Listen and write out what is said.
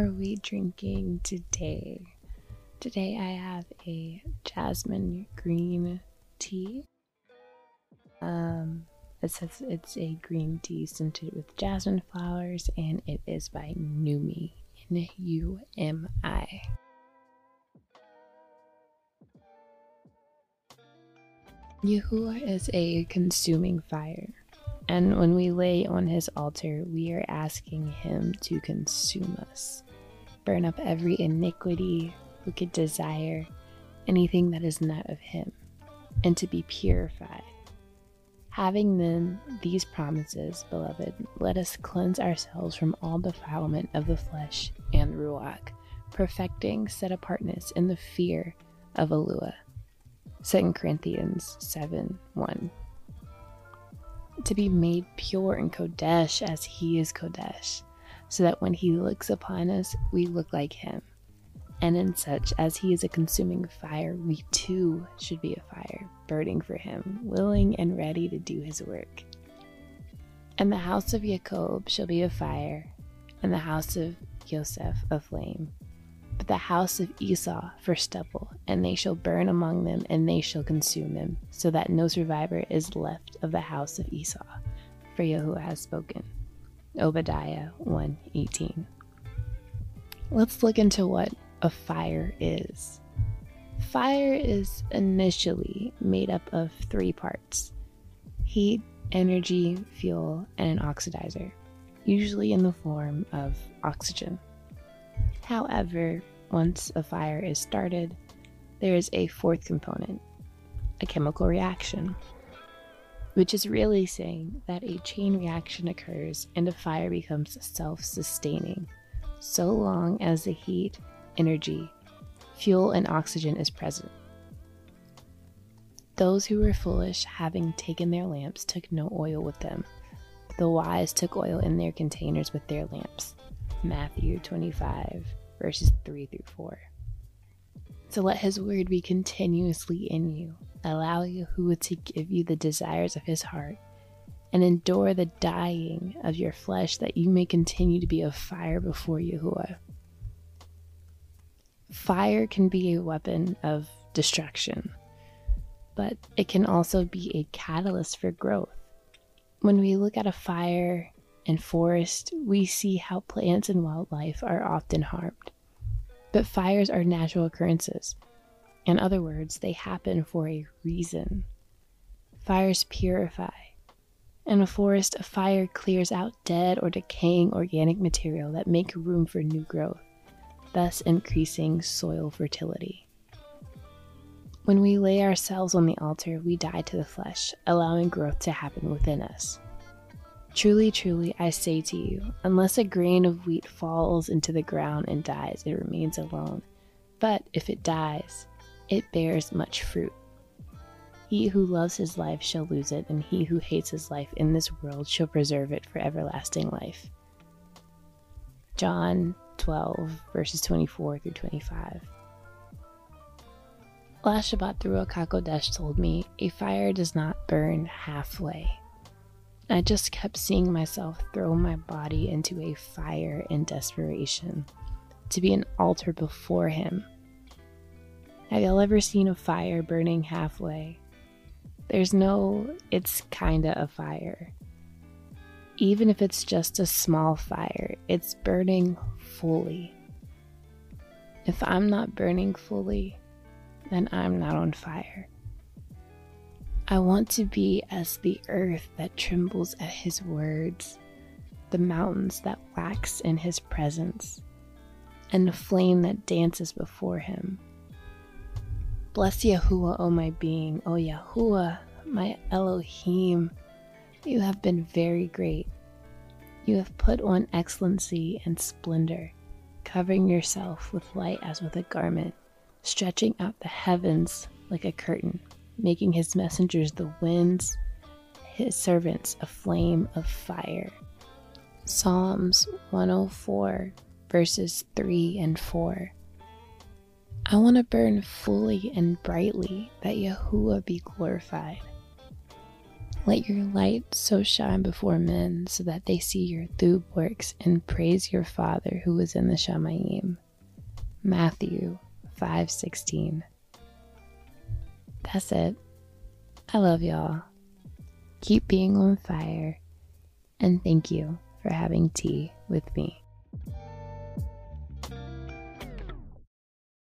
are we drinking today? Today I have a jasmine green tea. Um, it says it's a green tea scented with jasmine flowers, and it is by Numi. N U M I. Yahuwah is a consuming fire, and when we lay on his altar, we are asking him to consume us, burn up every iniquity, wicked desire, anything that is not of him, and to be purified. Having then these promises, beloved, let us cleanse ourselves from all defilement of the flesh and ruach, perfecting set apartness in the fear of Eluah 2 Corinthians 7 1. To be made pure in Kodesh as he is Kodesh, so that when he looks upon us, we look like him. And in such as he is a consuming fire, we too should be a fire, burning for him, willing and ready to do his work. And the house of Jacob shall be a fire, and the house of Joseph a flame but the house of Esau for stubble, and they shall burn among them, and they shall consume them, so that no survivor is left of the house of Esau. For Yahuwah has spoken. Obadiah 1:18. Let's look into what a fire is. Fire is initially made up of three parts heat, energy, fuel, and an oxidizer, usually in the form of oxygen. However, once a fire is started, there is a fourth component, a chemical reaction, which is really saying that a chain reaction occurs and a fire becomes self sustaining, so long as the heat, energy, fuel, and oxygen is present. Those who were foolish, having taken their lamps, took no oil with them. The wise took oil in their containers with their lamps. Matthew 25, verses 3 through 4. So let his word be continuously in you. Allow Yahuwah to give you the desires of his heart and endure the dying of your flesh that you may continue to be a fire before Yahuwah. Fire can be a weapon of destruction, but it can also be a catalyst for growth. When we look at a fire and forest, we see how plants and wildlife are often harmed. But fires are natural occurrences. In other words, they happen for a reason. Fires purify. In a forest, a fire clears out dead or decaying organic material that make room for new growth, thus increasing soil fertility. When we lay ourselves on the altar, we die to the flesh, allowing growth to happen within us. Truly, truly, I say to you, unless a grain of wheat falls into the ground and dies, it remains alone. But if it dies, it bears much fruit. He who loves his life shall lose it, and he who hates his life in this world shall preserve it for everlasting life. John 12, verses 24 through 25. Last Shabbat, the Ruach HaKodesh told me, a fire does not burn halfway. I just kept seeing myself throw my body into a fire in desperation to be an altar before Him. Have y'all ever seen a fire burning halfway? There's no, it's kinda a fire. Even if it's just a small fire, it's burning fully. If I'm not burning fully, then I'm not on fire. I want to be as the earth that trembles at his words, the mountains that wax in his presence, and the flame that dances before him. Bless Yahuwah, O my being, O Yahuwah, my Elohim. You have been very great. You have put on excellency and splendor, covering yourself with light as with a garment, stretching out the heavens like a curtain making his messengers the winds, his servants a flame of fire. Psalms 104, verses 3 and 4. I want to burn fully and brightly that Yahuwah be glorified. Let your light so shine before men so that they see your good works and praise your Father who is in the Shamayim. Matthew 5:16. That's it. I love y'all. Keep being on fire and thank you for having tea with me.